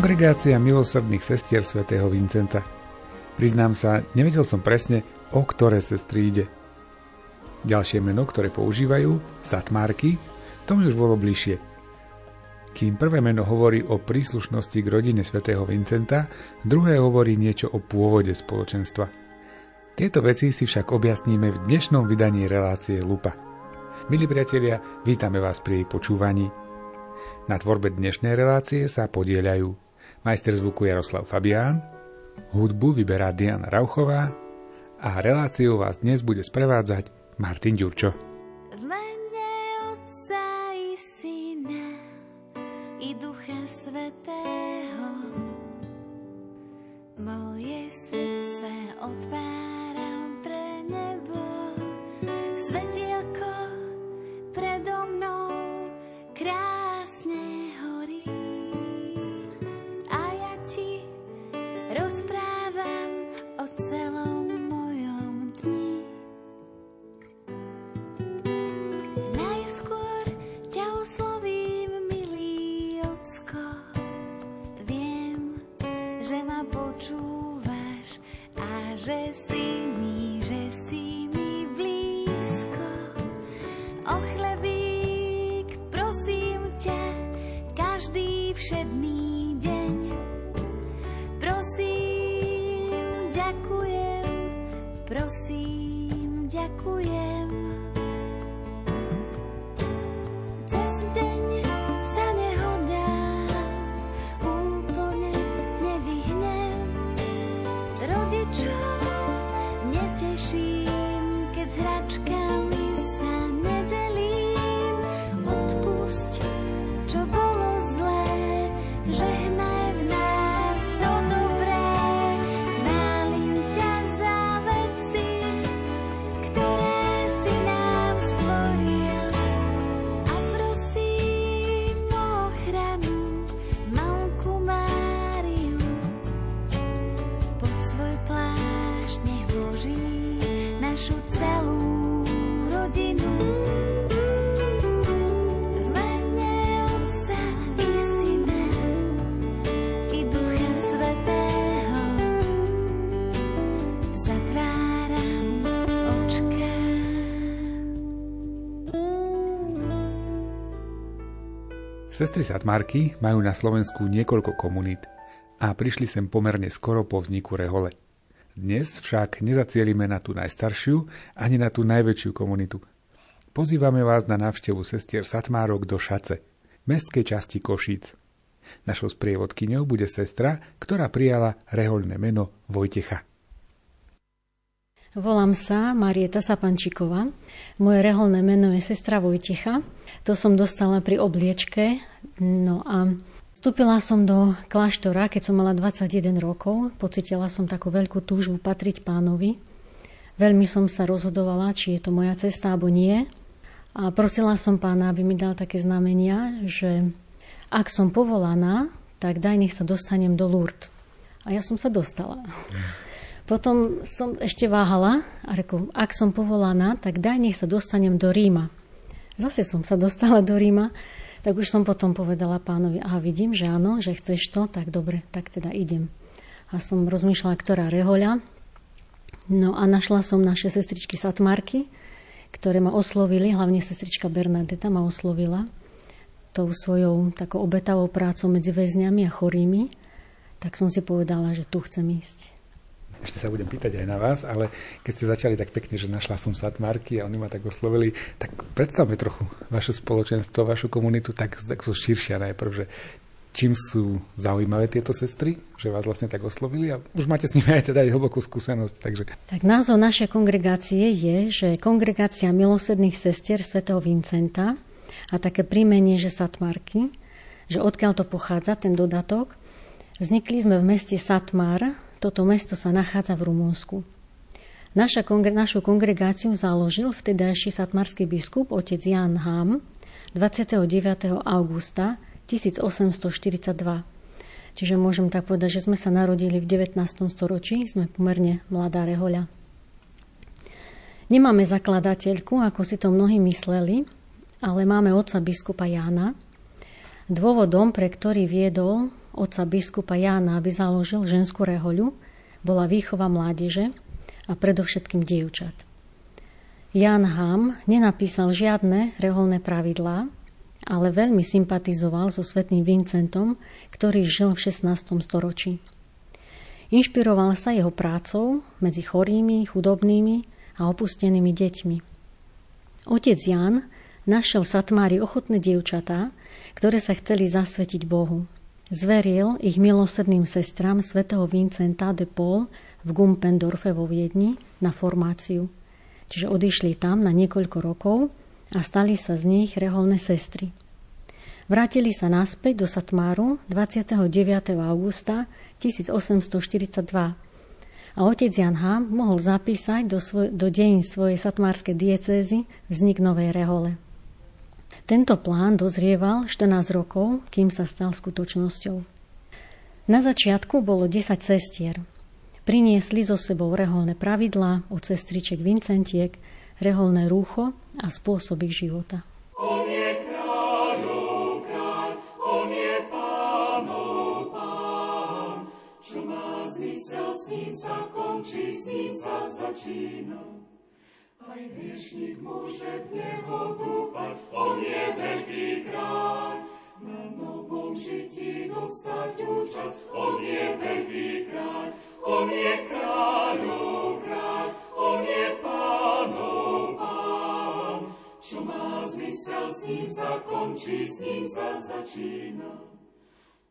Kongregácia milosrdných sestier svätého Vincenta. Priznám sa, nevedel som presne, o ktoré sestry ide. Ďalšie meno, ktoré používajú, Satmárky, to mi už bolo bližšie. Kým prvé meno hovorí o príslušnosti k rodine svätého Vincenta, druhé hovorí niečo o pôvode spoločenstva. Tieto veci si však objasníme v dnešnom vydaní relácie Lupa. Milí priatelia, vítame vás pri jej počúvaní. Na tvorbe dnešnej relácie sa podieľajú majster zvuku Jaroslav Fabián, hudbu vyberá Diana Rauchová a reláciu vás dnes bude sprevádzať Martin Ďurčo. rozprávam o celom mojom dni. Najskôr ťa oslovím, milý ocko. Viem, že ma počúvaš a že si mi, že si mi blízko. O chlebík, prosím ťa, každý všedný prosím, ďakujem. Sestry Satmarky majú na Slovensku niekoľko komunít a prišli sem pomerne skoro po vzniku rehole. Dnes však nezacielime na tú najstaršiu ani na tú najväčšiu komunitu. Pozývame vás na návštevu sestier Satmárok do Šace, mestskej časti Košíc. Našou sprievodkyňou bude sestra, ktorá prijala rehoľné meno Vojtecha. Volám sa Marieta Sapančíková. Moje reholné meno je sestra Vojtecha. To som dostala pri obliečke. No a vstúpila som do kláštora, keď som mala 21 rokov. Pocitila som takú veľkú túžbu patriť pánovi. Veľmi som sa rozhodovala, či je to moja cesta alebo nie. A prosila som pána, aby mi dal také znamenia, že ak som povolaná, tak daj nech sa dostanem do Lourdes. A ja som sa dostala. Potom som ešte váhala a reku, ak som povolaná, tak daj nech sa dostanem do Ríma. Zase som sa dostala do Ríma, tak už som potom povedala pánovi, aha, vidím, že áno, že chceš to, tak dobre, tak teda idem. A som rozmýšľala, ktorá rehoľa. No a našla som naše sestričky Satmarky, ktoré ma oslovili, hlavne sestrička Bernadeta ma oslovila tou svojou takou obetavou prácou medzi väzňami a chorými, tak som si povedala, že tu chcem ísť ešte sa budem pýtať aj na vás, ale keď ste začali tak pekne, že našla som Satmarky a oni ma tak oslovili, tak predstavme trochu vaše spoločenstvo, vašu komunitu, tak, tak sú širšia najprv, že čím sú zaujímavé tieto sestry, že vás vlastne tak oslovili a už máte s nimi aj teda aj hlbokú skúsenosť. Takže... Tak názov našej kongregácie je, že kongregácia milosedných sestier svätého Vincenta a také prímenie, že Satmarky, že odkiaľ to pochádza, ten dodatok. Vznikli sme v meste Satmar, toto mesto sa nachádza v Rumunsku. Naša kongre- našu kongregáciu založil vtedajší satmarský biskup otec Jan Ham 29. augusta 1842. Čiže môžem tak povedať, že sme sa narodili v 19. storočí, sme pomerne mladá rehoľa. Nemáme zakladateľku, ako si to mnohí mysleli, ale máme otca biskupa Jána. Dôvodom, pre ktorý viedol otca biskupa Jána, aby založil ženskú rehoľu, bola výchova mládeže a predovšetkým dievčat. Jan Ham nenapísal žiadne reholné pravidlá, ale veľmi sympatizoval so svetným Vincentom, ktorý žil v 16. storočí. Inšpiroval sa jeho prácou medzi chorými, chudobnými a opustenými deťmi. Otec Jan našiel v Satmári ochotné dievčatá, ktoré sa chceli zasvetiť Bohu. Zveril ich milosrdným sestram svätého Vincenta de Paul v Gumpendorfe vo Viedni na formáciu. Čiže odišli tam na niekoľko rokov a stali sa z nich reholné sestry. Vrátili sa naspäť do Satmáru 29. augusta 1842 a otec Jan Ham mohol zapísať do, svoj, do deň svojej satmárskej diecézy vznik novej rehole. Tento plán dozrieval 14 rokov, kým sa stal skutočnosťou. Na začiatku bolo 10 sestier. Priniesli so sebou reholné pravidlá od sestriček Vincentiek, reholné rúcho a spôsob ich života. Čo má zmysel, s ním sa končí, s ním sa začína. Aj hriešnik môže v Neho dúfať, On je veľký kráľ. Na novom žití dostať účasť, On je veľký kráľ. On je kráľov kráľ, On je pánov pán. Čo má zmysel, s ním sa končí, s ním sa začína.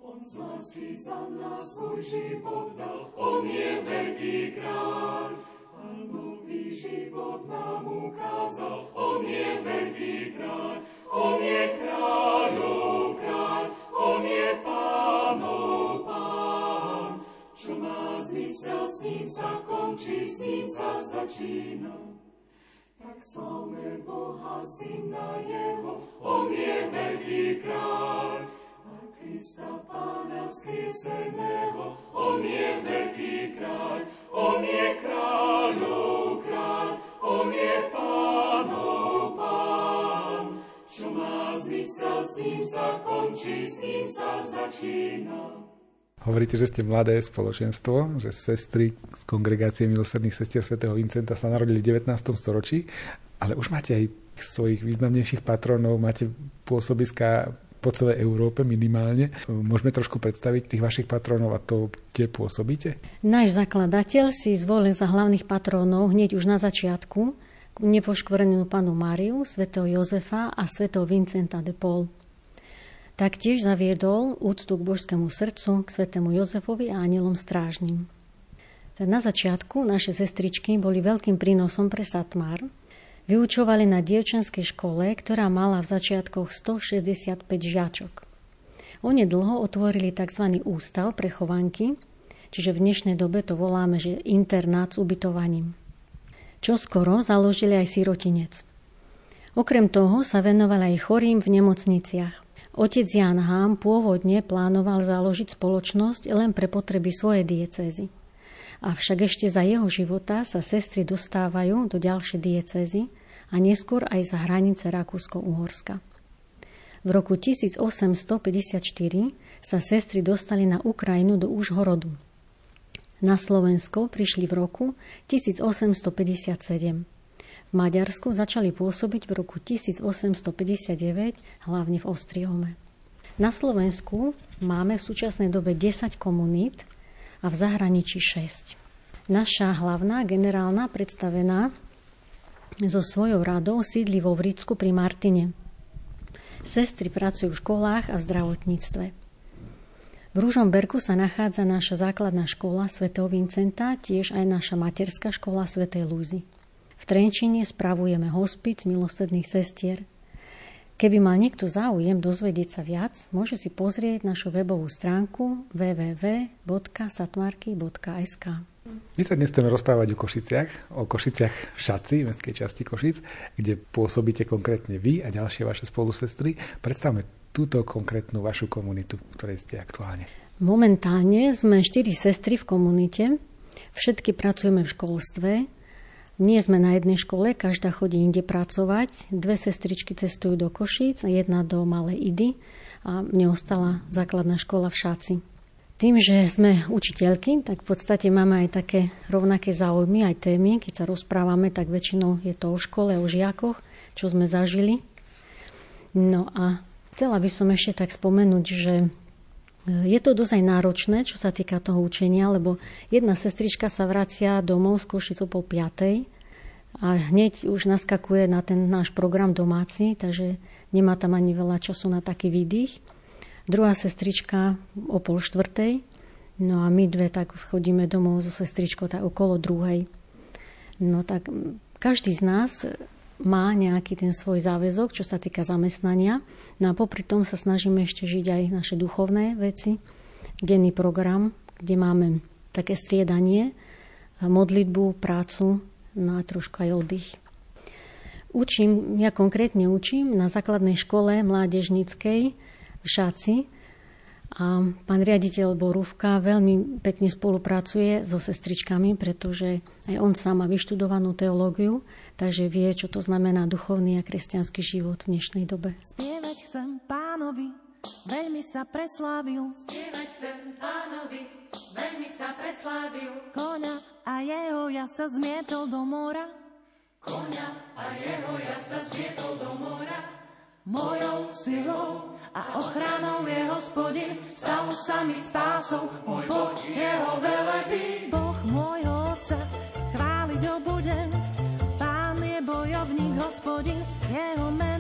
On z lásky za nás svoj život dal, On je veľký kráľ nový život nám ukázal. On je veľký kráľ, on je kráľov kráľ, on je pán. Čo má s ním sa končí, sa začína. Tak slavme Boha, Syna Jeho, On je veľký kráľ, Krista Pána vzkrieseného, On je veľký kráľ, On je kráľov končí, s ním sa začína. Hovoríte, že ste mladé spoločenstvo, že sestry z kongregácie milosrdných sestier svätého Vincenta sa narodili v 19. storočí, ale už máte aj svojich významnejších patronov, máte pôsobiska po celej Európe minimálne. Môžeme trošku predstaviť tých vašich patrónov a to, kde pôsobíte? Náš zakladateľ si zvolil za hlavných patrónov hneď už na začiatku nepoškvrnenú panu Máriu, svätého Jozefa a svätého Vincenta de Paul. Taktiež zaviedol úctu k božskému srdcu, k svätému Jozefovi a anielom strážnym. Na začiatku naše sestričky boli veľkým prínosom pre Satmar, Vyučovali na dievčenskej škole, ktorá mala v začiatkoch 165 žiačok. Onedlho otvorili tzv. ústav pre chovanky, čiže v dnešnej dobe to voláme, že internát s ubytovaním. Čo skoro založili aj sirotinec. Okrem toho sa venovali aj chorým v nemocniciach. Otec Jan Hám pôvodne plánoval založiť spoločnosť len pre potreby svojej diecézy. Avšak ešte za jeho života sa sestry dostávajú do ďalšej diecézy, a neskôr aj za hranice Rakúsko-Uhorska. V roku 1854 sa sestry dostali na Ukrajinu do Užhorodu. Na Slovensko prišli v roku 1857. V Maďarsku začali pôsobiť v roku 1859, hlavne v Ostriome. Na Slovensku máme v súčasnej dobe 10 komunít a v zahraničí 6. Naša hlavná generálna predstavená so svojou radou sídli vo Vricku pri Martine. Sestry pracujú v školách a v zdravotníctve. V Ružomberku sa nachádza naša základná škola svätého Vincenta, tiež aj naša materská škola svätej Lúzy. V Trenčine spravujeme hospic milosrdných sestier. Keby mal niekto záujem dozvedieť sa viac, môže si pozrieť našu webovú stránku www.satmarky.sk. My sa dnes chceme rozprávať o Košiciach, o Košiciach Šaci, mestskej časti Košic, kde pôsobíte konkrétne vy a ďalšie vaše spolusestry. Predstavme túto konkrétnu vašu komunitu, v ktorej ste aktuálne. Momentálne sme štyri sestry v komunite. Všetky pracujeme v školstve. Nie sme na jednej škole, každá chodí inde pracovať. Dve sestričky cestujú do Košíc jedna do Malej Idy a mne ostala základná škola v Šáci. Tým, že sme učiteľky, tak v podstate máme aj také rovnaké záujmy, aj témy. Keď sa rozprávame, tak väčšinou je to o škole, o žiakoch, čo sme zažili. No a chcela by som ešte tak spomenúť, že je to dosť aj náročné, čo sa týka toho učenia, lebo jedna sestrička sa vracia domov z Košicou po piatej a hneď už naskakuje na ten náš program domáci, takže nemá tam ani veľa času na taký výdych. Druhá sestrička o pol štvrtej, no a my dve tak chodíme domov so sestričkou tak okolo druhej. No tak každý z nás má nejaký ten svoj záväzok, čo sa týka zamestnania. No a popri tom sa snažíme ešte žiť aj naše duchovné veci, denný program, kde máme také striedanie, modlitbu, prácu, no a trošku aj oddych. Učím, ja konkrétne učím na základnej škole mládežnickej v Šaci. A pán riaditeľ Borúvka veľmi pekne spolupracuje so sestričkami, pretože aj on sám má vyštudovanú teológiu, takže vie, čo to znamená duchovný a kresťanský život v dnešnej dobe. Spievať chcem pánovi, veľmi sa preslávil. Spievať chcem pánovi, veľmi sa preslávil. Koňa a jeho ja sa zmietol do mora. Koňa a jeho ja sa zmietol do mora. Mojou silou a ochranou je hospodin, stal sa mi spásou, môj Boh jeho velebí. Boh môjho otca, chváliť ho budem, Pán je bojovník, hospodin, jeho meno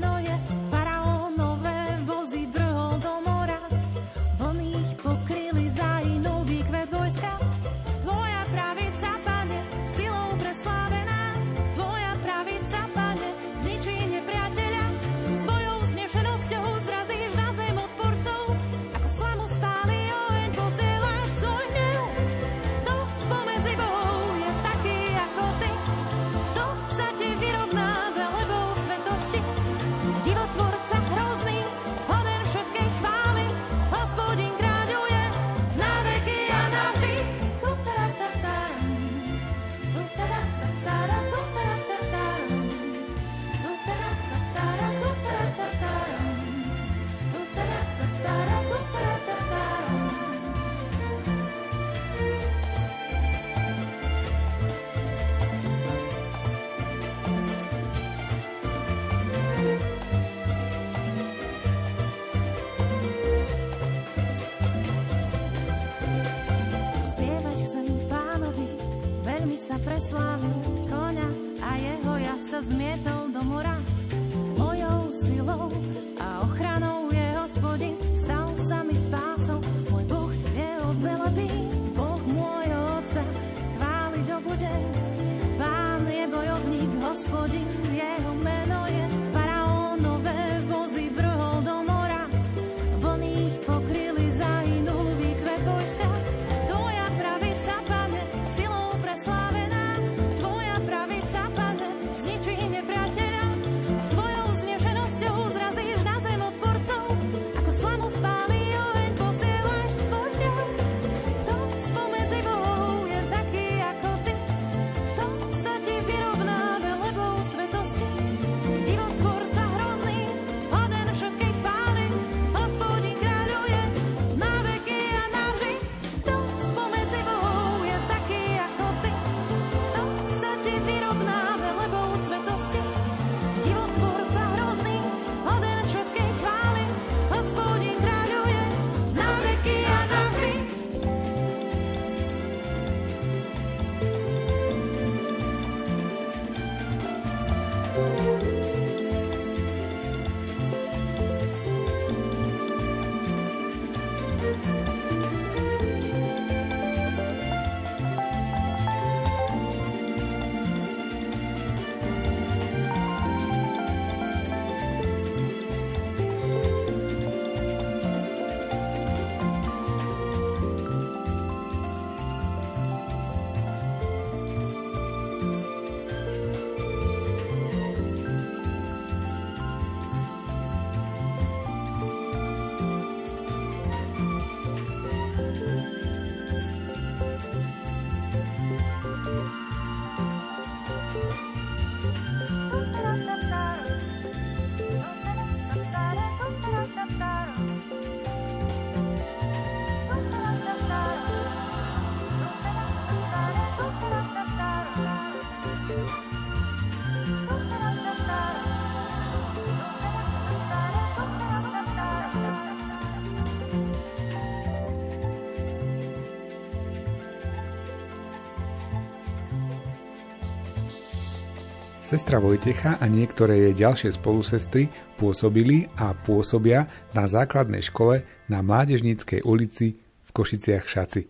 vody stal sa Sestra Vojtecha a niektoré jej ďalšie spolusestry pôsobili a pôsobia na základnej škole na Mládežníckej ulici v Košiciach Šaci.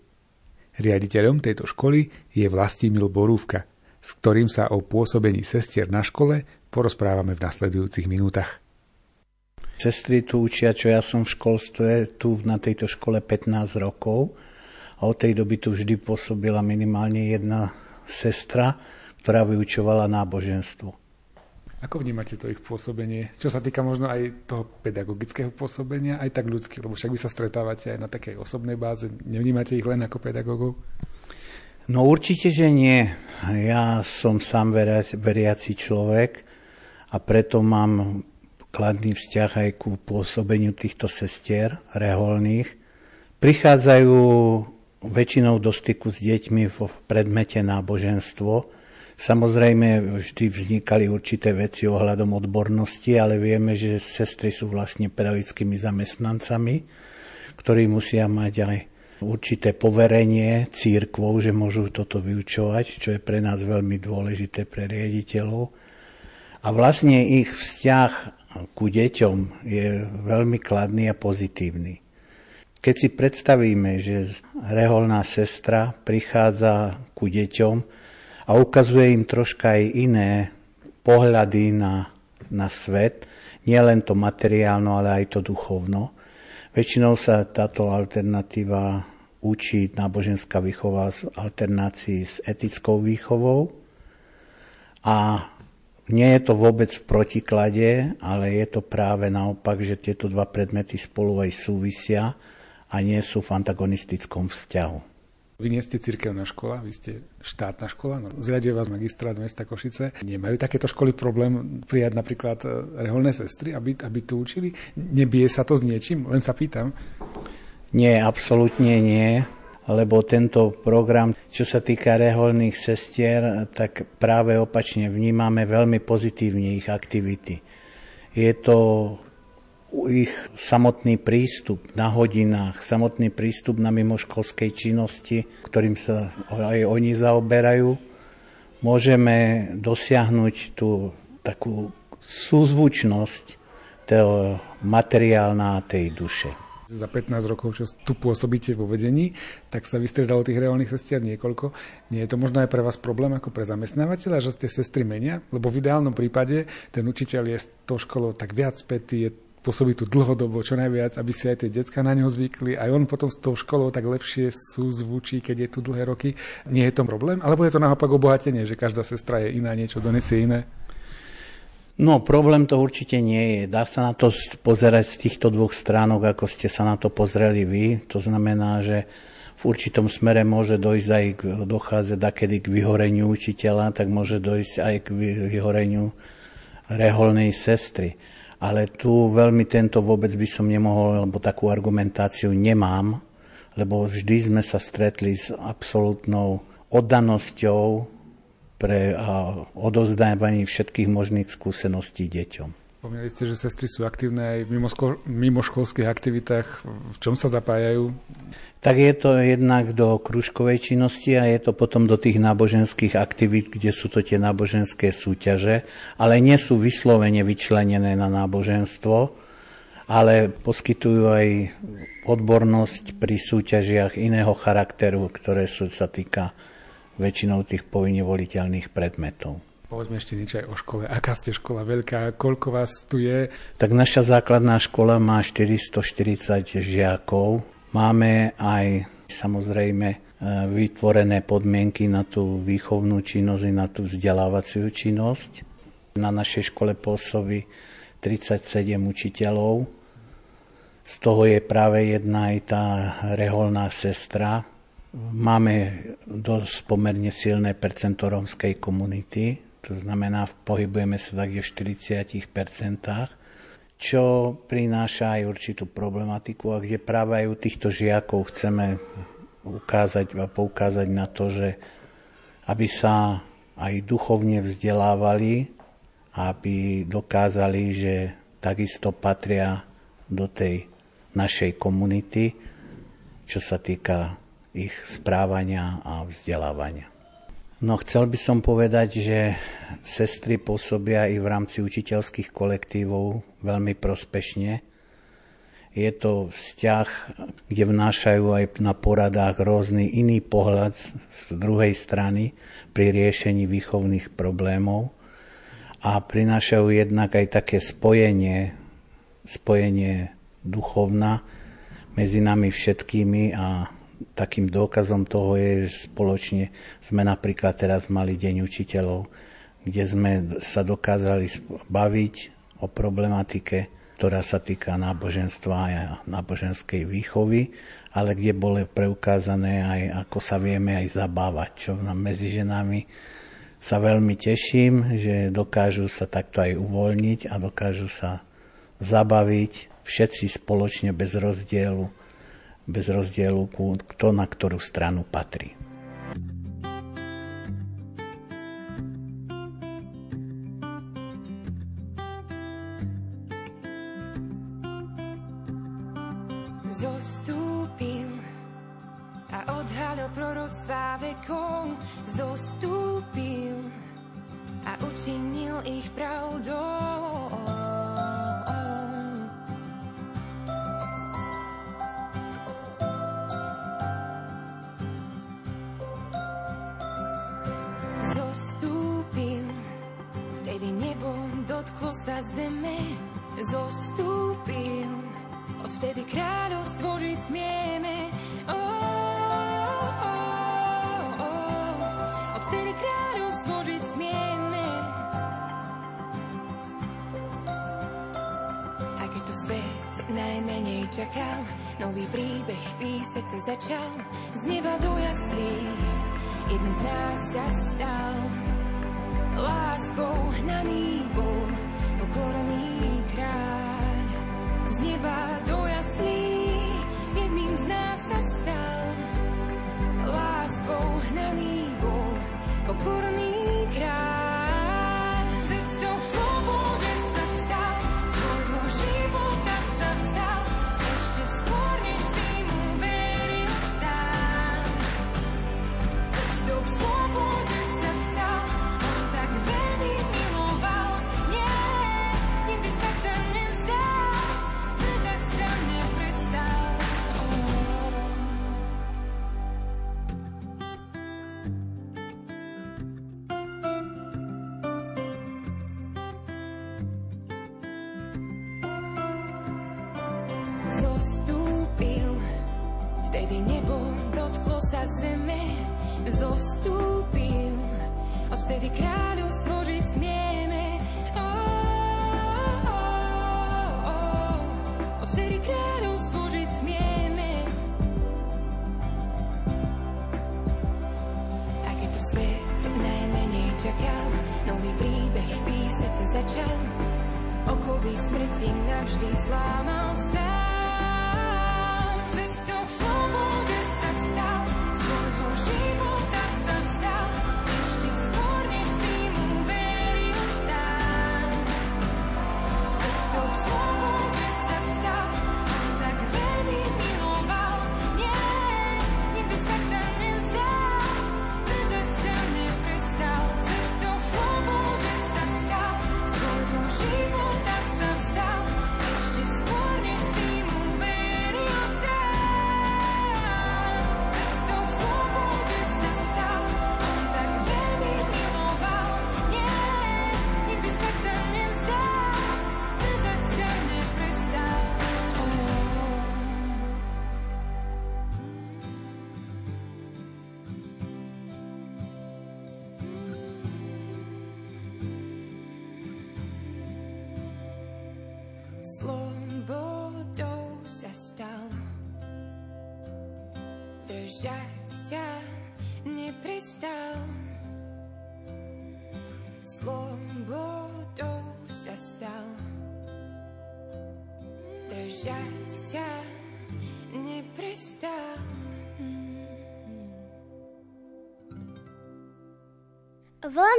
Riaditeľom tejto školy je Vlastimil Borúvka, s ktorým sa o pôsobení sestier na škole porozprávame v nasledujúcich minútach. Sestry tu učia, čo ja som v školstve, tu na tejto škole 15 rokov a od tej doby tu vždy pôsobila minimálne jedna sestra, ktorá vyučovala náboženstvo. Ako vnímate to ich pôsobenie? Čo sa týka možno aj toho pedagogického pôsobenia, aj tak ľudské, lebo však vy sa stretávate aj na takej osobnej báze. Nevnímate ich len ako pedagógov? No určite, že nie. Ja som sám veriaci človek a preto mám kladný vzťah aj ku pôsobeniu týchto sestier reholných. Prichádzajú väčšinou do styku s deťmi v predmete náboženstvo, Samozrejme, vždy vznikali určité veci ohľadom odbornosti, ale vieme, že sestry sú vlastne pedagogickými zamestnancami, ktorí musia mať aj určité poverenie církvou, že môžu toto vyučovať, čo je pre nás veľmi dôležité pre riaditeľov. A vlastne ich vzťah ku deťom je veľmi kladný a pozitívny. Keď si predstavíme, že reholná sestra prichádza ku deťom, a ukazuje im troška aj iné pohľady na, na svet, nie len to materiálno, ale aj to duchovno. Väčšinou sa táto alternatíva učí náboženská výchova z alternácií s etickou výchovou a nie je to vôbec v protiklade, ale je to práve naopak, že tieto dva predmety spolu aj súvisia a nie sú v antagonistickom vzťahu. Vy nie ste cirkevná škola, vy ste štátna škola, no, zriaduje vás magistrát mesta Košice. Nemajú takéto školy problém prijať napríklad e, reholné sestry, aby, aby tu učili? Nebije sa to s niečím? Len sa pýtam. Nie, absolútne nie lebo tento program, čo sa týka reholných sestier, tak práve opačne vnímame veľmi pozitívne ich aktivity. Je to ich samotný prístup na hodinách, samotný prístup na mimoškolskej činnosti, ktorým sa aj oni zaoberajú, môžeme dosiahnuť tú takú súzvučnosť toho materiálna tej duše. Za 15 rokov, čo tu pôsobíte vo vedení, tak sa vystriedalo tých reálnych sestier niekoľko. Nie je to možno aj pre vás problém ako pre zamestnávateľa, že tie sestry menia? Lebo v ideálnom prípade ten učiteľ je s tou školou tak viac spätý, je pôsobí tu dlhodobo, čo najviac, aby si aj tie decka na neho zvykli. Aj on potom s tou školou tak lepšie súzvučí, keď je tu dlhé roky. Nie je to problém? Alebo je to naopak obohatenie, že každá sestra je iná, niečo donesie iné? No, problém to určite nie je. Dá sa na to pozerať z týchto dvoch stránok, ako ste sa na to pozreli vy. To znamená, že v určitom smere môže dojsť aj k, dochádzať dakedy k vyhoreniu učiteľa, tak môže dojsť aj k vyhoreniu reholnej sestry ale tu veľmi tento vôbec by som nemohol, lebo takú argumentáciu nemám, lebo vždy sme sa stretli s absolútnou oddanosťou pre odozdávanie všetkých možných skúseností deťom. Spomínali ste, že sestry sú aktívne aj v mimoškolských aktivitách. V čom sa zapájajú? Tak je to jednak do kružkovej činnosti a je to potom do tých náboženských aktivít, kde sú to tie náboženské súťaže, ale nie sú vyslovene vyčlenené na náboženstvo, ale poskytujú aj odbornosť pri súťažiach iného charakteru, ktoré sú, sa týka väčšinou tých povinne voliteľných predmetov. Povedzme ešte niečo aj o škole. Aká ste škola veľká? Koľko vás tu je? Tak naša základná škola má 440 žiakov. Máme aj samozrejme e, vytvorené podmienky na tú výchovnú činnosť na tú vzdelávaciu činnosť. Na našej škole pôsobí 37 učiteľov. Z toho je práve jedna aj tá reholná sestra. Máme dosť pomerne silné percento rómskej komunity, to znamená, pohybujeme sa tak v 40%, čo prináša aj určitú problematiku a kde práve aj u týchto žiakov chceme ukázať a poukázať na to, že aby sa aj duchovne vzdelávali, aby dokázali, že takisto patria do tej našej komunity, čo sa týka ich správania a vzdelávania. No chcel by som povedať, že sestry pôsobia i v rámci učiteľských kolektívov veľmi prospešne. Je to vzťah, kde vnášajú aj na poradách rôzny iný pohľad z druhej strany pri riešení výchovných problémov a prinášajú jednak aj také spojenie, spojenie duchovna medzi nami všetkými a takým dôkazom toho je, že spoločne sme napríklad teraz mali Deň učiteľov, kde sme sa dokázali baviť o problematike, ktorá sa týka náboženstva a náboženskej výchovy, ale kde bolo preukázané aj, ako sa vieme aj zabávať, čo nám medzi ženami. Sa veľmi teším, že dokážu sa takto aj uvoľniť a dokážu sa zabaviť všetci spoločne bez rozdielu bez rozdielu, kto na ktorú stranu patrí. Zostúpil a odhalil proroctvá vekov. Zostúpil a učinil ich pravdou. Dotklo sa zeme, zostúpil. Odvtedy kráľovstvo žiť smieme. Oh, oh, oh. Odvtedy kráľovstvo žiť smieme. A keď to svet najmenej čakal, nový príbeh písať sa začal. Z neba do jaslí, jedným z nás sa stal láskou hnaný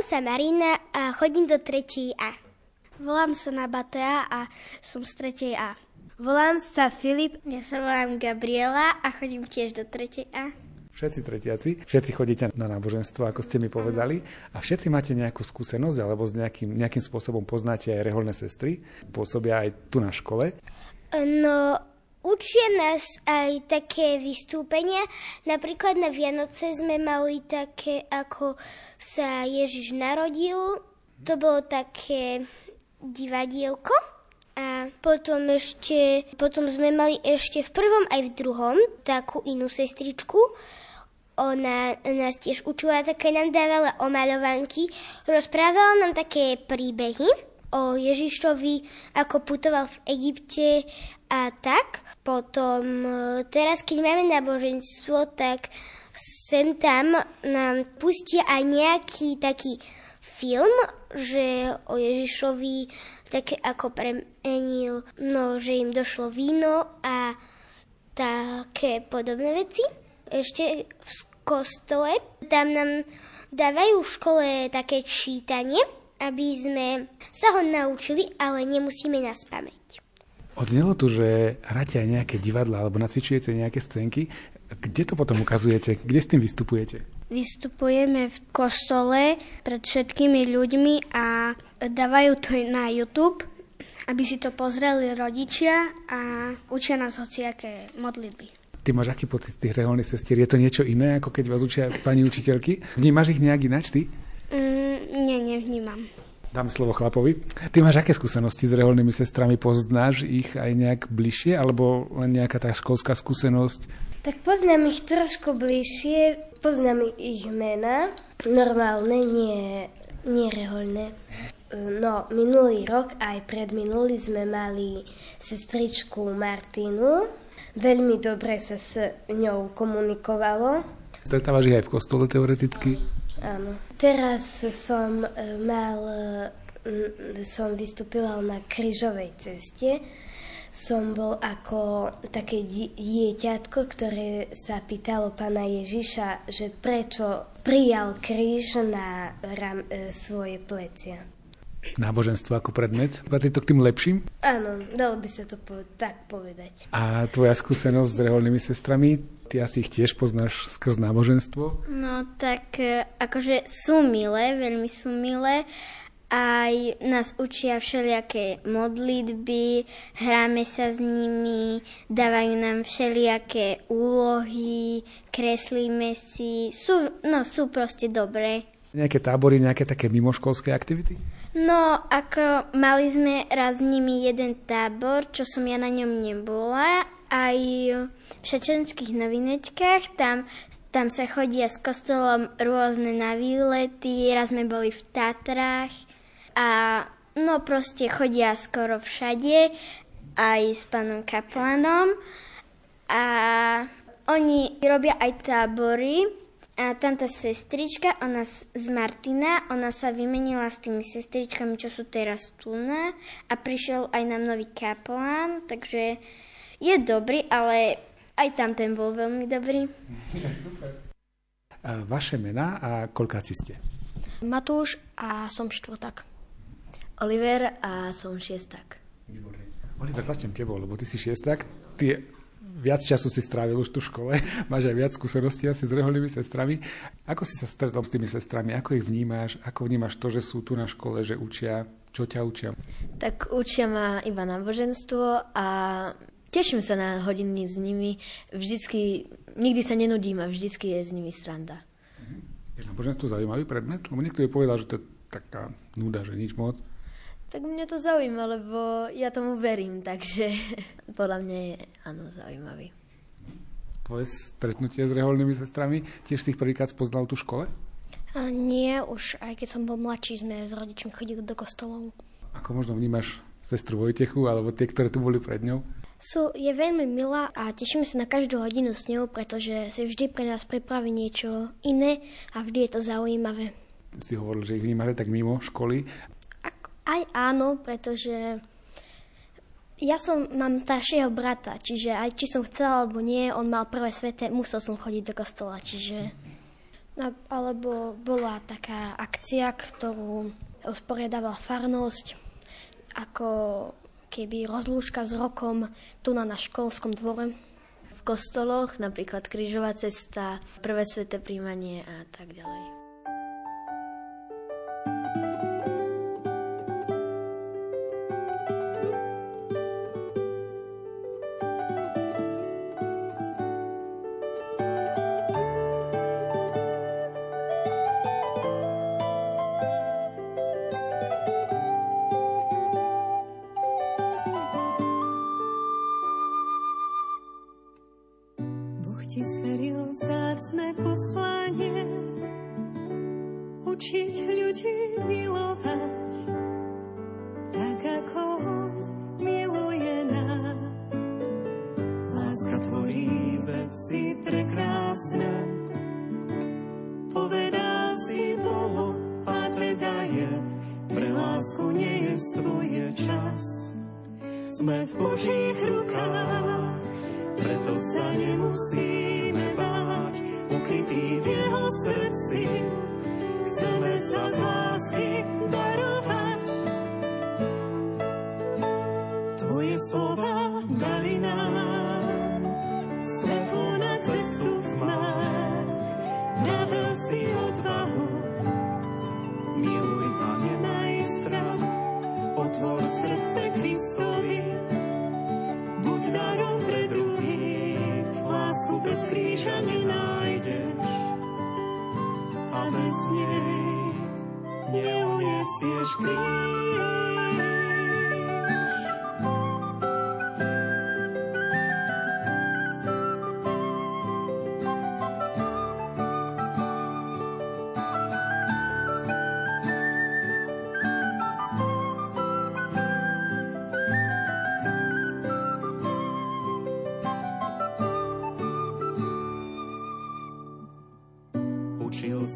Volám sa Marina a chodím do 3. A. Volám sa Nabatea a som z 3. A. Volám sa Filip, ja sa volám Gabriela a chodím tiež do 3. A. Všetci tretiaci, všetci chodíte na náboženstvo, ako ste mi povedali, a všetci máte nejakú skúsenosť, alebo s nejakým, nejakým spôsobom poznáte aj reholné sestry, pôsobia aj tu na škole. No, Učia nás aj také vystúpenia. Napríklad na Vianoce sme mali také, ako sa Ježiš narodil. To bolo také divadielko. A potom ešte, potom sme mali ešte v prvom aj v druhom takú inú sestričku. Ona nás tiež učila, také nám dávala omaľovanky, rozprávala nám také príbehy o Ježišovi, ako putoval v Egypte a tak. Potom e, teraz, keď máme náboženstvo, tak sem tam nám pustia aj nejaký taký film, že o Ježišovi také ako premenil, no, že im došlo víno a také podobné veci. Ešte v kostole, tam nám dávajú v škole také čítanie, aby sme sa ho naučili, ale nemusíme nás pamäť. Odznelo tu, že hráte aj nejaké divadla alebo nacvičujete nejaké scénky. Kde to potom ukazujete? Kde s tým vystupujete? Vystupujeme v kostole pred všetkými ľuďmi a dávajú to na YouTube, aby si to pozreli rodičia a učia nás hociaké modlitby. Ty máš aký pocit z tých reholných sestier? Je to niečo iné, ako keď vás učia pani učiteľky? Vnímaš ich nejak ináč ty? Mm, nie, nevnímam. Dám slovo chlapovi. Ty máš aké skúsenosti s reholnými sestrami? Poznáš ich aj nejak bližšie, alebo len nejaká tá školská skúsenosť? Tak poznám ich trošku bližšie, poznám ich mena, normálne, nie, nie reholné. No, minulý rok aj predminulý sme mali sestričku Martinu. Veľmi dobre sa s ňou komunikovalo. Stretávaš ich aj v kostole teoreticky? Áno. Teraz som e, mal, e, som vystúpila na krížovej ceste. Som bol ako také dieťatko, ktoré sa pýtalo pána Ježiša, že prečo prijal kríž na ram, e, svoje plecia. Náboženstvo ako predmet? Patrí to k tým lepším? Áno, dalo by sa to po- tak povedať. A tvoja skúsenosť s reholnými sestrami? Ty asi ich tiež poznáš skrz náboženstvo? No tak e, akože sú milé, veľmi sú milé. Aj nás učia všelijaké modlitby, hráme sa s nimi, dávajú nám všelijaké úlohy, kreslíme si. Sú, no, sú proste dobré. Nejaké tábory, nejaké také mimoškolské aktivity? No, ako mali sme raz s nimi jeden tábor, čo som ja na ňom nebola, aj v šačenských novinečkách, tam, tam sa chodia s kostolom rôzne na výlety, raz sme boli v Tatrách. A no proste chodia skoro všade, aj s pánom Kaplanom. A oni robia aj tábory, a tam tá sestrička, ona z Martina, ona sa vymenila s tými sestričkami, čo sú teraz tu a prišiel aj nám nový kapelán, takže je dobrý, ale aj tam ten bol veľmi dobrý. A vaše mená a koľkáci ste? Matúš a som štvrtak. Oliver a som šiestak. Oliver, začnem tebou, lebo ty si šiestak. Ty viac času si strávil už tu v škole, máš aj viac skúseností asi s reholnými sestrami. Ako si sa stretol s tými sestrami? Ako ich vnímáš? Ako vnímaš to, že sú tu na škole, že učia? Čo ťa učia? Tak učia ma iba náboženstvo a teším sa na hodiny s nimi. Vždycky, nikdy sa nenudím a vždycky je s nimi sranda. Je náboženstvo zaujímavý predmet? Lebo niekto je povedal, že to je taká nuda, že nič moc. Tak mňa to zaujíma, lebo ja tomu verím, takže podľa mňa je áno zaujímavý. Tvoje stretnutie s reholnými sestrami, tiež si ich prvýkrát spoznal tu v škole? A nie, už aj keď som bol mladší, sme s rodičmi chodili do kostolov. Ako možno vnímaš sestru Vojtechu, alebo tie, ktoré tu boli pred ňou? Sú, je veľmi milá a tešíme sa na každú hodinu s ňou, pretože si vždy pre nás pripraví niečo iné a vždy je to zaujímavé. Si hovoril, že ich vnímaš tak mimo školy. Aj áno, pretože ja som, mám staršieho brata, čiže aj či som chcela alebo nie, on mal prvé svete, musel som chodiť do kostola, čiže... No, alebo bola taká akcia, ktorú usporiadávala farnosť, ako keby rozlúčka s rokom tu na, na školskom dvore. v kostoloch, napríklad Krížová cesta, Prvé sveté príjmanie a tak ďalej.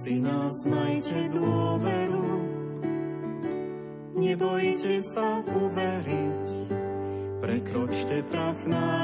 Si nás, majte dôveru, nebojte sa uveriť, prekročte prach nádeje.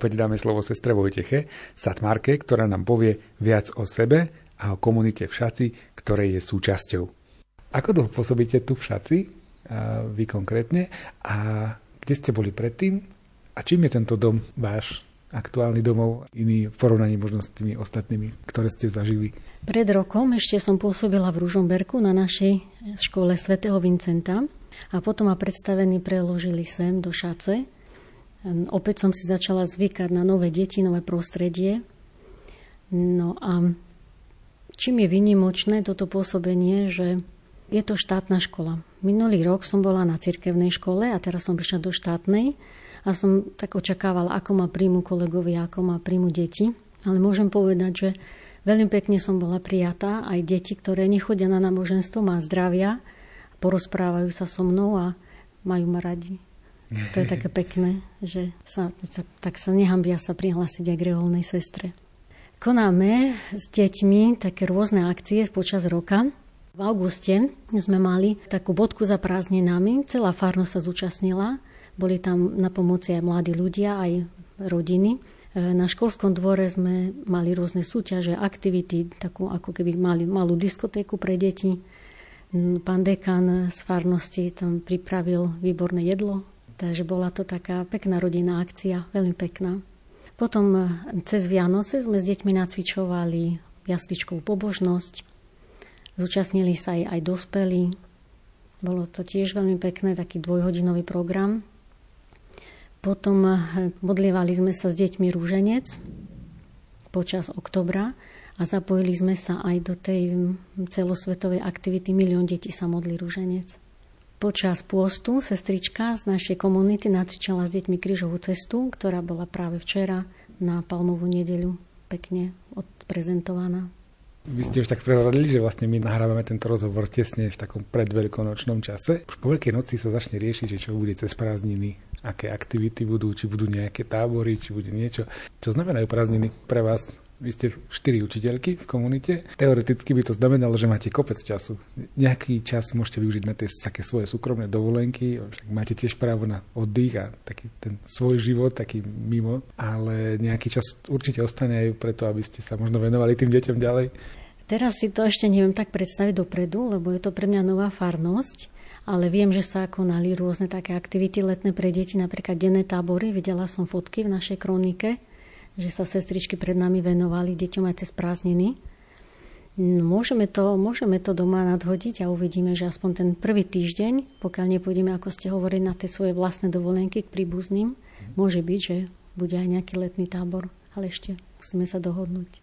Opäť dáme slovo sestre Vojteche, Satmarke, ktorá nám povie viac o sebe a o komunite v Šaci, ktorej je súčasťou. Ako dlho pôsobíte tu v Šaci, vy konkrétne, a kde ste boli predtým? A čím je tento dom váš aktuálny domov, iný v porovnaní možno s tými ostatnými, ktoré ste zažili? Pred rokom ešte som pôsobila v Ružomberku na našej škole svätého Vincenta a potom ma predstavení preložili sem do Šace. Opäť som si začala zvykať na nové deti, nové prostredie. No a čím je vynimočné toto pôsobenie, že je to štátna škola. Minulý rok som bola na cirkevnej škole a teraz som prišla do štátnej a som tak očakávala, ako ma príjmu kolegovia, ako ma príjmu deti. Ale môžem povedať, že veľmi pekne som bola prijatá. Aj deti, ktoré nechodia na náboženstvo, má zdravia, porozprávajú sa so mnou a majú ma radi. To je také pekné, že sa, tak sa nehambia sa prihlásiť aj k reholnej sestre. Konáme s deťmi také rôzne akcie počas roka. V auguste sme mali takú bodku za prázdninami, celá farnosť sa zúčastnila. Boli tam na pomoci aj mladí ľudia, aj rodiny. E, na školskom dvore sme mali rôzne súťaže, aktivity, takú ako keby mali malú diskotéku pre deti. Pán dekan z farnosti tam pripravil výborné jedlo, takže bola to taká pekná rodinná akcia, veľmi pekná. Potom e, cez Vianoce sme s deťmi nacvičovali jasličkovú pobožnosť. Zúčastnili sa aj, aj dospelí. Bolo to tiež veľmi pekné, taký dvojhodinový program. Potom e, modlievali sme sa s deťmi rúženec počas oktobra a zapojili sme sa aj do tej celosvetovej aktivity Milión detí sa modlí rúženec. Počas pôstu sestrička z našej komunity natvičala s deťmi krížovú cestu, ktorá bola práve včera na Palmovú nedeľu pekne odprezentovaná. Vy ste už tak prezradili, že vlastne my nahrávame tento rozhovor tesne v takom predveľkonočnom čase. Už po Veľkej noci sa začne riešiť, že čo bude cez prázdniny, aké aktivity budú, či budú nejaké tábory, či bude niečo. Čo znamenajú prázdniny pre vás? Vy ste štyri učiteľky v komunite. Teoreticky by to znamenalo, že máte kopec času. Nejaký čas môžete využiť na tie také svoje súkromné dovolenky, však máte tiež právo na oddych a taký ten svoj život, taký mimo, ale nejaký čas určite ostane aj preto, aby ste sa možno venovali tým deťom ďalej. Teraz si to ešte neviem tak predstaviť dopredu, lebo je to pre mňa nová farnosť, ale viem, že sa konali rôzne také aktivity letné pre deti, napríklad denné tábory. Videla som fotky v našej kronike, že sa sestričky pred nami venovali deťom aj cez prázdniny. No, môžeme, to, môžeme to doma nadhodiť a uvidíme, že aspoň ten prvý týždeň, pokiaľ nepôjdeme, ako ste hovorili, na tie svoje vlastné dovolenky k príbuzným, môže byť, že bude aj nejaký letný tábor, ale ešte musíme sa dohodnúť.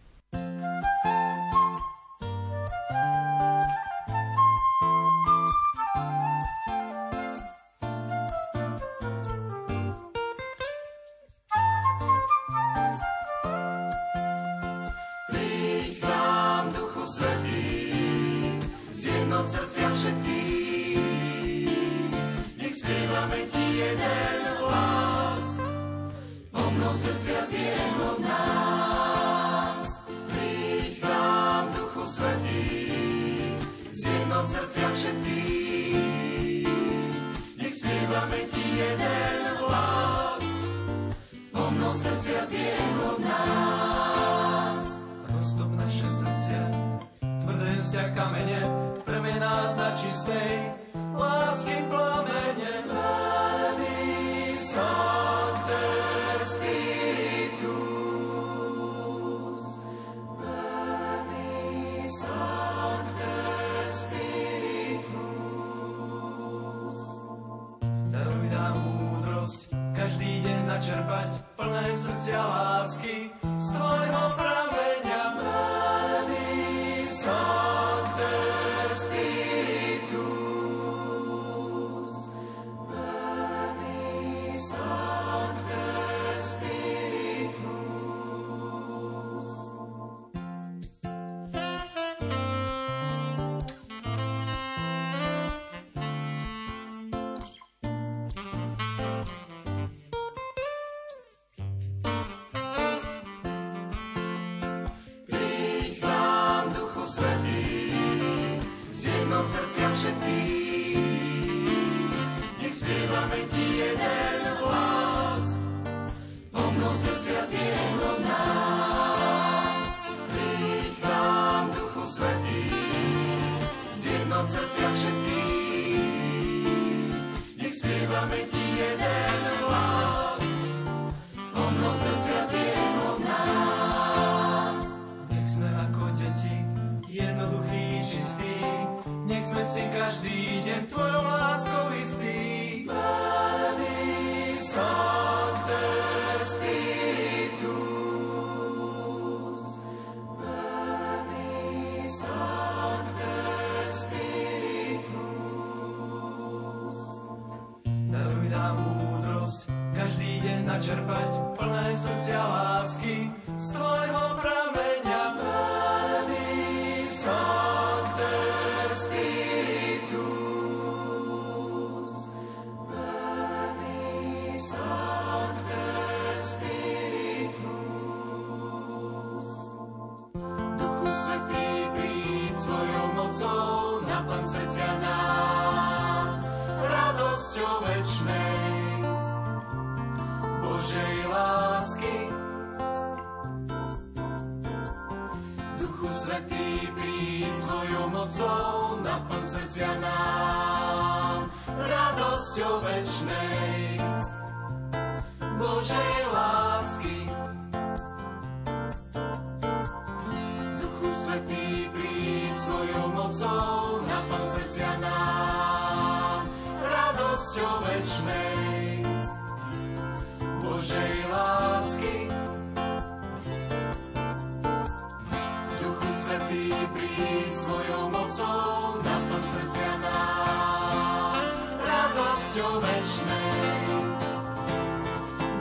Radosťou večnej.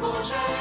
Božej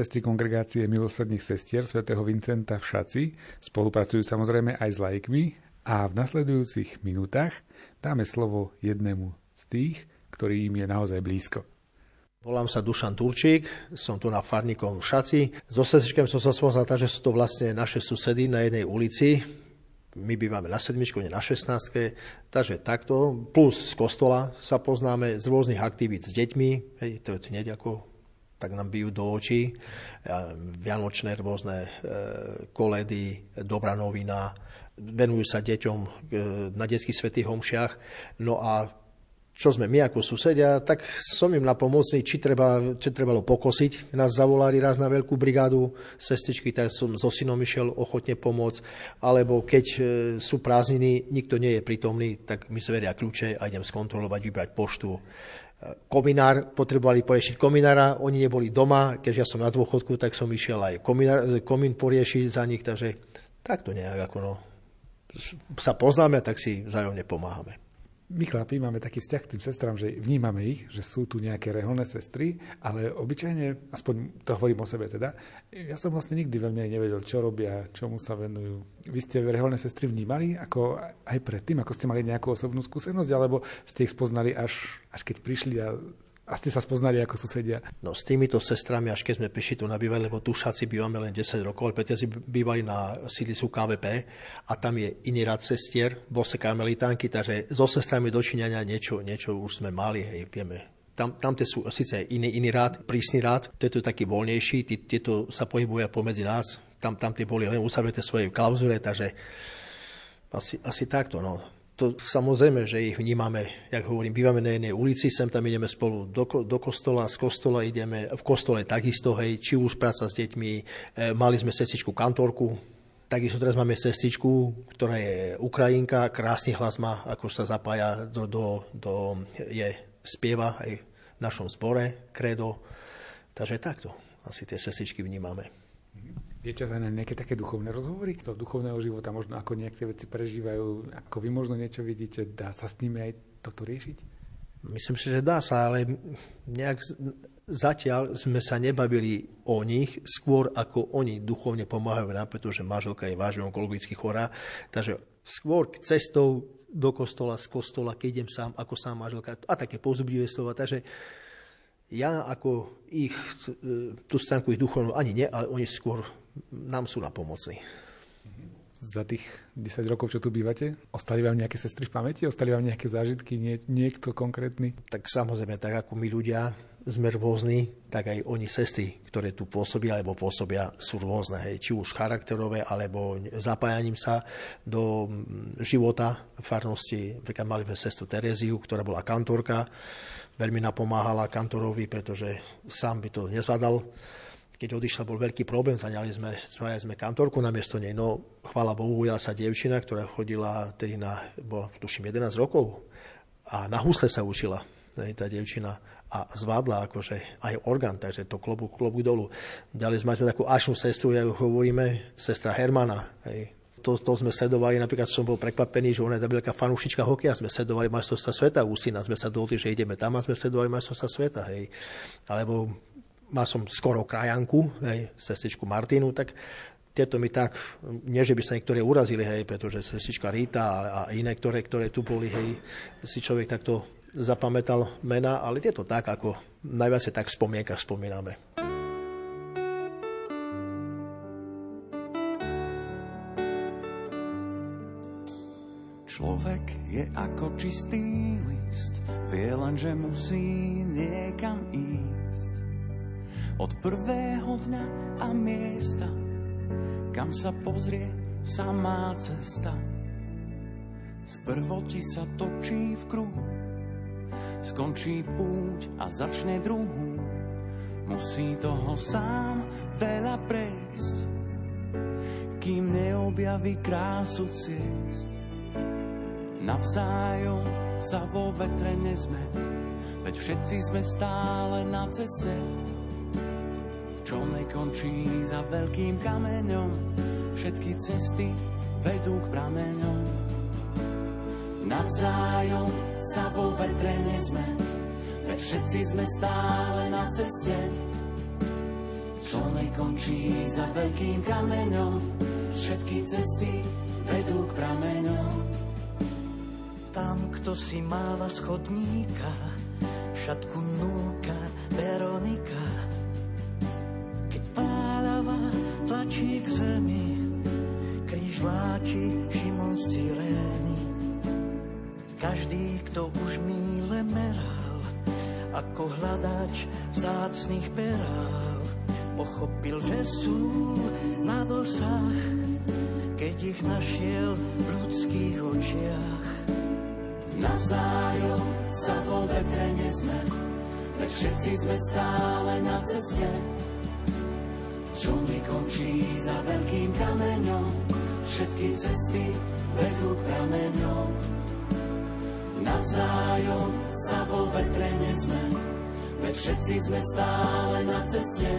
Sestry kongregácie milosrdných sestier svätého Vincenta v Šaci spolupracujú samozrejme aj s laikmi a v nasledujúcich minútach dáme slovo jednému z tých, ktorý im je naozaj blízko. Volám sa Dušan Turčík, som tu na farníkom v Šaci. So sestričkem som sa spoznal tak, že sú to vlastne naše susedy na jednej ulici. My bývame na sedmičku, nie na 16. Takže takto, plus z kostola sa poznáme, z rôznych aktivít s deťmi, hej, to je hneď ako tak nám bijú do očí. A Vianočné rôzne e, koledy, dobrá novina, venujú sa deťom e, na detských svetých homšiach. No a čo sme my ako susedia, tak som im napomocný, či, treba, či trebalo pokosiť. Nás zavolali raz na veľkú brigádu sestričky, tak som so synom išiel ochotne pomôcť. Alebo keď e, sú prázdniny, nikto nie je prítomný, tak mi zveria kľúče a idem skontrolovať, vybrať poštu. E, Kominár, potrebovali poriešiť kominára, oni neboli doma, keďže ja som na dôchodku, tak som išiel aj kominár, komín poriešiť za nich, takže takto nejak ako no, sa poznáme, tak si vzájomne pomáhame. My chlapí máme taký vzťah k tým sestrám, že vnímame ich, že sú tu nejaké reholné sestry, ale obyčajne, aspoň to hovorím o sebe teda, ja som vlastne nikdy veľmi aj nevedel, čo robia, čomu sa venujú. Vy ste reholné sestry vnímali ako aj predtým, ako ste mali nejakú osobnú skúsenosť, alebo ste ich spoznali až, až keď prišli a a ste sa spoznali ako susedia? No s týmito sestrami, až keď sme prišli tu nabývali, lebo tu šaci bývame len 10 rokov, ale predtým bývali na sídlisku KVP a tam je iný rad sestier, bose karmelitánky, takže so sestrami dočinania niečo, niečo už sme mali, hej, vieme, tam, tam sú síce iný, iný rád, prísny rád, to je taký voľnejší, tí, tieto sa pohybujú pomedzi nás, tam, tam tie boli len usavreté svoje klauzure, takže asi, asi takto, no to samozrejme, že ich vnímame, jak hovorím, bývame na jednej ulici, sem tam ideme spolu do, do kostola, z kostola ideme, v kostole takisto, hej, či už práca s deťmi, e, mali sme sestričku kantorku, takisto teraz máme sestričku, ktorá je Ukrajinka, krásny hlas má, ako sa zapája do, do, do je, spieva aj v našom zbore, kredo, takže takto asi tie sestričky vnímame. Čas aj na nejaké také duchovné rozhovory z duchovného života, možno ako nejaké veci prežívajú, ako vy možno niečo vidíte, dá sa s nimi aj toto riešiť? Myslím si, že dá sa, ale nejak zatiaľ sme sa nebavili o nich skôr ako oni duchovne pomáhajú nám, pretože manželka je vážne onkologicky chorá. Takže skôr cestou do kostola, z kostola, keď idem sám, ako sám manželka a také povzbudivé slova. Takže ja ako ich, tú stránku ich duchovnú ani nie, ale oni skôr nám sú na pomocní. Za tých 10 rokov, čo tu bývate, ostali vám nejaké sestry v pamäti? Ostali vám nejaké zážitky? Nie, niekto konkrétny? Tak samozrejme, tak ako my ľudia sme rôzni, tak aj oni sestry, ktoré tu pôsobia alebo pôsobia, sú rôzne. Hej. Či už charakterové, alebo zapájaním sa do života farnosti. Napríklad mali sme sestru Tereziu, ktorá bola kantorka, veľmi napomáhala kantorovi, pretože sám by to nezvládal keď odišla, bol veľký problém, zaňali sme, zvajali sme kantorku na miesto nej. No, chvála Bohu, ujala sa dievčina, ktorá chodila tedy na, bola, tuším, 11 rokov a na husle sa učila tá dievčina. a zvládla akože aj orgán, takže to klobu, klobu dolu. Ďalej sme, sme takú ašnú sestru, ja ju hovoríme, sestra Hermana. Hej. To, to sme sledovali, napríklad som bol prekvapený, že ona je veľká fanúšička hokeja, sme sledovali majstrovstva sveta u sme sa dohodli, že ideme tam a sme sledovali majstrovstva sveta. Hej. Alebo mal som skoro krajanku, hej, sestričku Martinu, tak tieto mi tak, nie že by sa niektoré urazili, hej, pretože sestrička Rita a, a iné, ktoré, ktoré tu boli, hej, si človek takto zapamätal mena, ale je to tak, ako najviac tak v spomienkach spomíname. Človek je ako čistý list, vie len, že musí niekam ísť. Od prvého dňa a miesta, kam sa pozrie samá cesta. Sprvo ti sa točí v kruhu, skončí púť a začne druhú. Musí toho sám veľa prejsť, kým neobjaví krásu ciest. Navzájom sa vo vetre nezme, veď všetci sme stále na ceste. Čo nekončí za veľkým kameňom, všetky cesty vedú k prameňom. Navzájom sa vo vetre nezme, veď všetci sme stále na ceste. Čo nekončí za veľkým kameňom, všetky cesty vedú k prameňom. Tam, kto si máva schodníka, šatku núka Veronika. Tlačí k zemi, kríž vláči Šimon z Cyrény. Každý, kto už míle meral, ako hľadač vzácných perál, pochopil, že sú na dosah, keď ich našiel v ľudských očiach. Navzájom sa vo vetre nezme, veď všetci sme stále na ceste. Čo nekončí za veľkým kameňom, všetky cesty vedú k prameňom. Navzájom sa vo vetre nezme, veď všetci sme stále na ceste.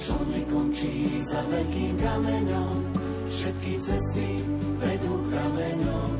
Čo nekončí za veľkým kameňom, všetky cesty vedú k prameňom.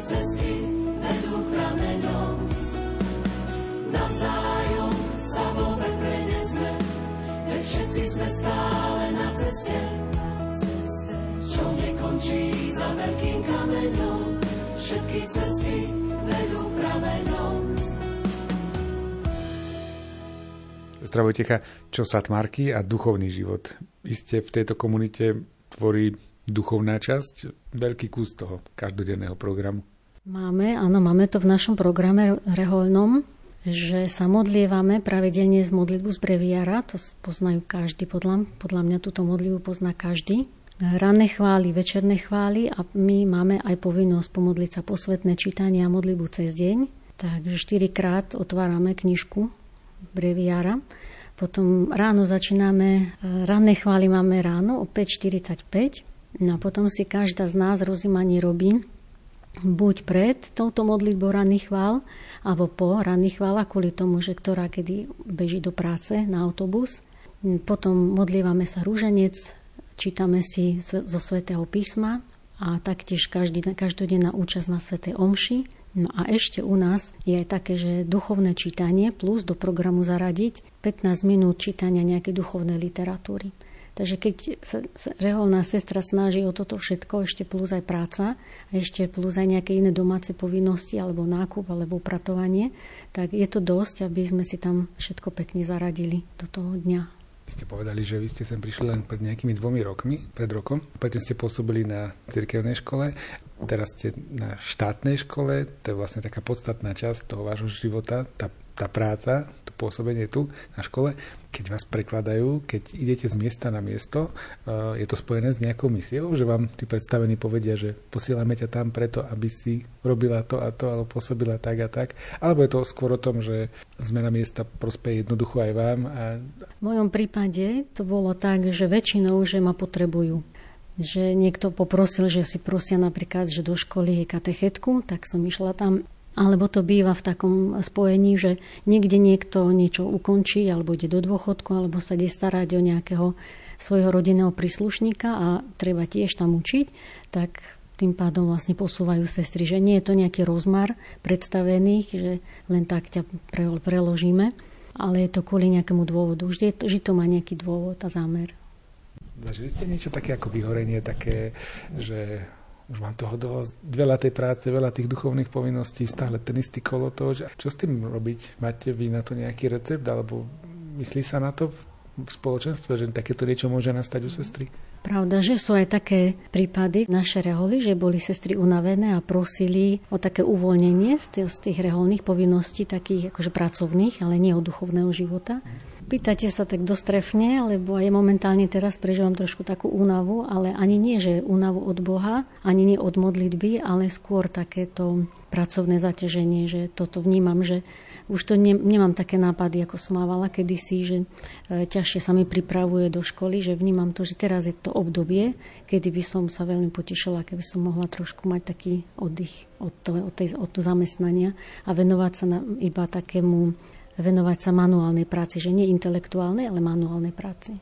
Cesty vedú prameňom. Navzájom sa vo vetre nezme, veď všetci sme stále na ceste, čo nekončí za veľkým kameňom. Všetky cesty vedú prameňom. Zdravojtecha, čo satmarky a duchovný život. Isté v tejto komunite tvorí duchovná časť, veľký kus toho každodenného programu. Máme, áno, máme to v našom programe reholnom, že sa modlievame pravidelne z modlitbu z breviara, to poznajú každý, podľa, podľa mňa túto modlitbu pozná každý. ranné chvály, večerné chvály a my máme aj povinnosť pomodliť sa posvetné čítanie a modlibu cez deň. Takže štyrikrát otvárame knižku breviára. Potom ráno začíname, e, ranné chvály máme ráno o 5.45 no a potom si každá z nás rozímanie robí buď pred touto modlitbou ranných chvál, alebo po ranných chvála, kvôli tomu, že ktorá kedy beží do práce na autobus. Potom modlívame sa rúženec, čítame si zo svätého písma a taktiež každý, každodenná účasť na svätej omši. No a ešte u nás je aj také, že duchovné čítanie plus do programu zaradiť 15 minút čítania nejakej duchovnej literatúry. Takže keď sa, reholná sestra snaží o toto všetko, ešte plus aj práca, ešte plus aj nejaké iné domáce povinnosti, alebo nákup, alebo upratovanie, tak je to dosť, aby sme si tam všetko pekne zaradili do toho dňa. Vy ste povedali, že vy ste sem prišli len pred nejakými dvomi rokmi, pred rokom. Predtým ste pôsobili na cirkevnej škole, teraz ste na štátnej škole, to je vlastne taká podstatná časť toho vášho života, tá, tá práca, to pôsobenie tu na škole. Keď vás prekladajú, keď idete z miesta na miesto, eh, je to spojené s nejakou misiou, že vám tí predstavení povedia, že posielame ťa tam preto, aby si robila to a to, alebo pôsobila tak a tak. Alebo je to skôr o tom, že zmena miesta prospeje jednoducho aj vám. A... V mojom prípade to bolo tak, že väčšinou, že ma potrebujú že niekto poprosil, že si prosia napríklad, že do školy je katechetku, tak som išla tam alebo to býva v takom spojení, že niekde niekto niečo ukončí, alebo ide do dôchodku, alebo sa ide starať o nejakého svojho rodinného príslušníka a treba tiež tam učiť, tak tým pádom vlastne posúvajú sestry, že nie je to nejaký rozmar predstavených, že len tak ťa preložíme, ale je to kvôli nejakému dôvodu. Vždy, to, vždy to má nejaký dôvod a zámer. Zažili ste niečo také ako vyhorenie, také, že už mám toho dosť, veľa tej práce, veľa tých duchovných povinností, stále ten istý kolotoč. Čo s tým robiť? Máte vy na to nejaký recept, alebo myslí sa na to v spoločenstve, že takéto niečo môže nastať u sestry? Pravda, že sú aj také prípady naše reholy, že boli sestry unavené a prosili o také uvoľnenie z tých, reholných povinností, takých akože pracovných, ale nie od duchovného života. Pýtate sa tak dostrefne, lebo aj momentálne teraz prežívam trošku takú únavu, ale ani nie, že únavu od Boha, ani nie od modlitby, ale skôr takéto pracovné zaťaženie, že toto vnímam, že už to ne, nemám také nápady, ako som mávala kedysi, že e, ťažšie sa mi pripravuje do školy, že vnímam to, že teraz je to obdobie, kedy by som sa veľmi potešila, keby som mohla trošku mať taký oddych od, to, od, tej, od to zamestnania a venovať sa na, iba takému venovať sa manuálnej práci, že nie intelektuálnej, ale manuálnej práci.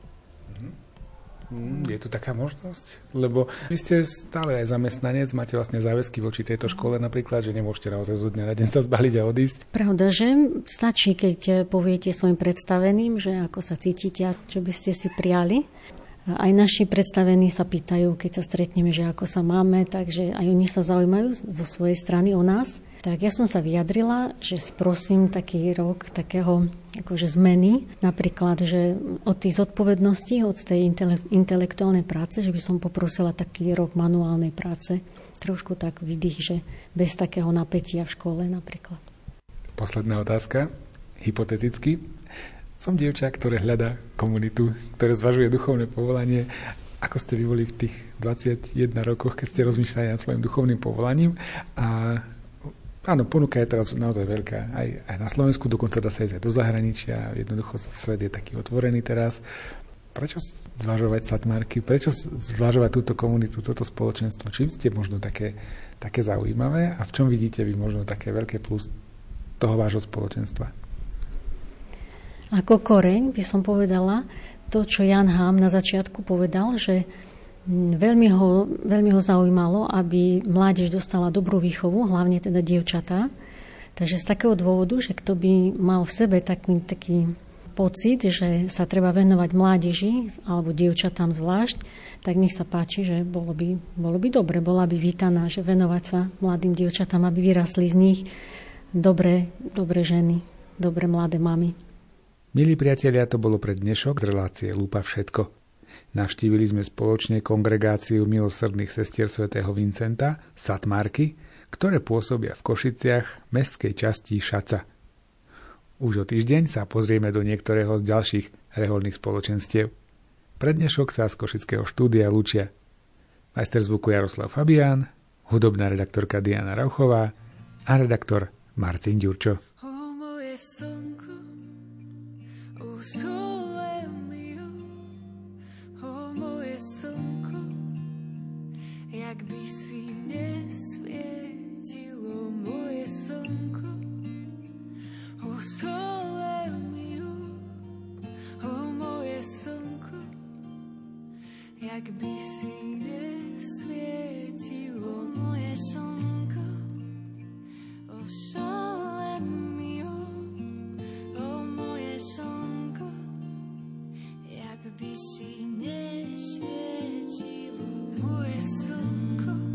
Mm, je tu taká možnosť? Lebo vy ste stále aj zamestnanec, máte vlastne záväzky voči tejto škole napríklad, že nemôžete naozaj zo dňa na deň sa zbaliť a odísť. Pravda, že stačí, keď poviete svojim predstaveným, že ako sa cítite a čo by ste si prijali. Aj naši predstavení sa pýtajú, keď sa stretneme, že ako sa máme, takže aj oni sa zaujímajú zo svojej strany o nás. Tak ja som sa vyjadrila, že si prosím taký rok takého akože zmeny, napríklad, že od tých zodpovedností, od tej intelektuálnej práce, že by som poprosila taký rok manuálnej práce, trošku tak vydých, že bez takého napätia v škole napríklad. Posledná otázka, hypoteticky. Som dievča, ktoré hľadá komunitu, ktoré zvažuje duchovné povolanie. Ako ste vy boli v tých 21 rokoch, keď ste rozmýšľali nad svojim duchovným povolaním a Áno, ponuka je teraz naozaj veľká. Aj, aj na Slovensku, dokonca dá sa ísť aj do zahraničia. Jednoducho svet je taký otvorený teraz. Prečo zvažovať satmarky? Prečo zvažovať túto komunitu, toto spoločenstvo? Čím ste možno také, také zaujímavé a v čom vidíte vy možno také veľké plus toho vášho spoločenstva? Ako koreň by som povedala to, čo Jan Hám na začiatku povedal, že Veľmi ho, veľmi ho zaujímalo, aby mládež dostala dobrú výchovu, hlavne teda dievčatá. Takže z takého dôvodu, že kto by mal v sebe taký, taký pocit, že sa treba venovať mládeži alebo dievčatám zvlášť, tak nech sa páči, že bolo by, bolo by dobre, bola by vítaná, že venovať sa mladým dievčatám, aby vyrastli z nich dobré, dobré ženy, dobré mladé mamy. Milí priatelia, to bolo pre dnešok z relácie Lúpa všetko. Navštívili sme spoločne kongregáciu milosrdných sestier svätého Vincenta, Satmarky, ktoré pôsobia v Košiciach, mestskej časti Šaca. Už o týždeň sa pozrieme do niektorého z ďalších reholných spoločenstiev. Prednešok sa z Košického štúdia lučia majster zvuku Jaroslav Fabián, hudobná redaktorka Diana Rauchová a redaktor Martin Ďurčo. Jak by si nesvietilo moje slnko. O sole mio, o moje slnko, jak by si nesvietilo moje slnko.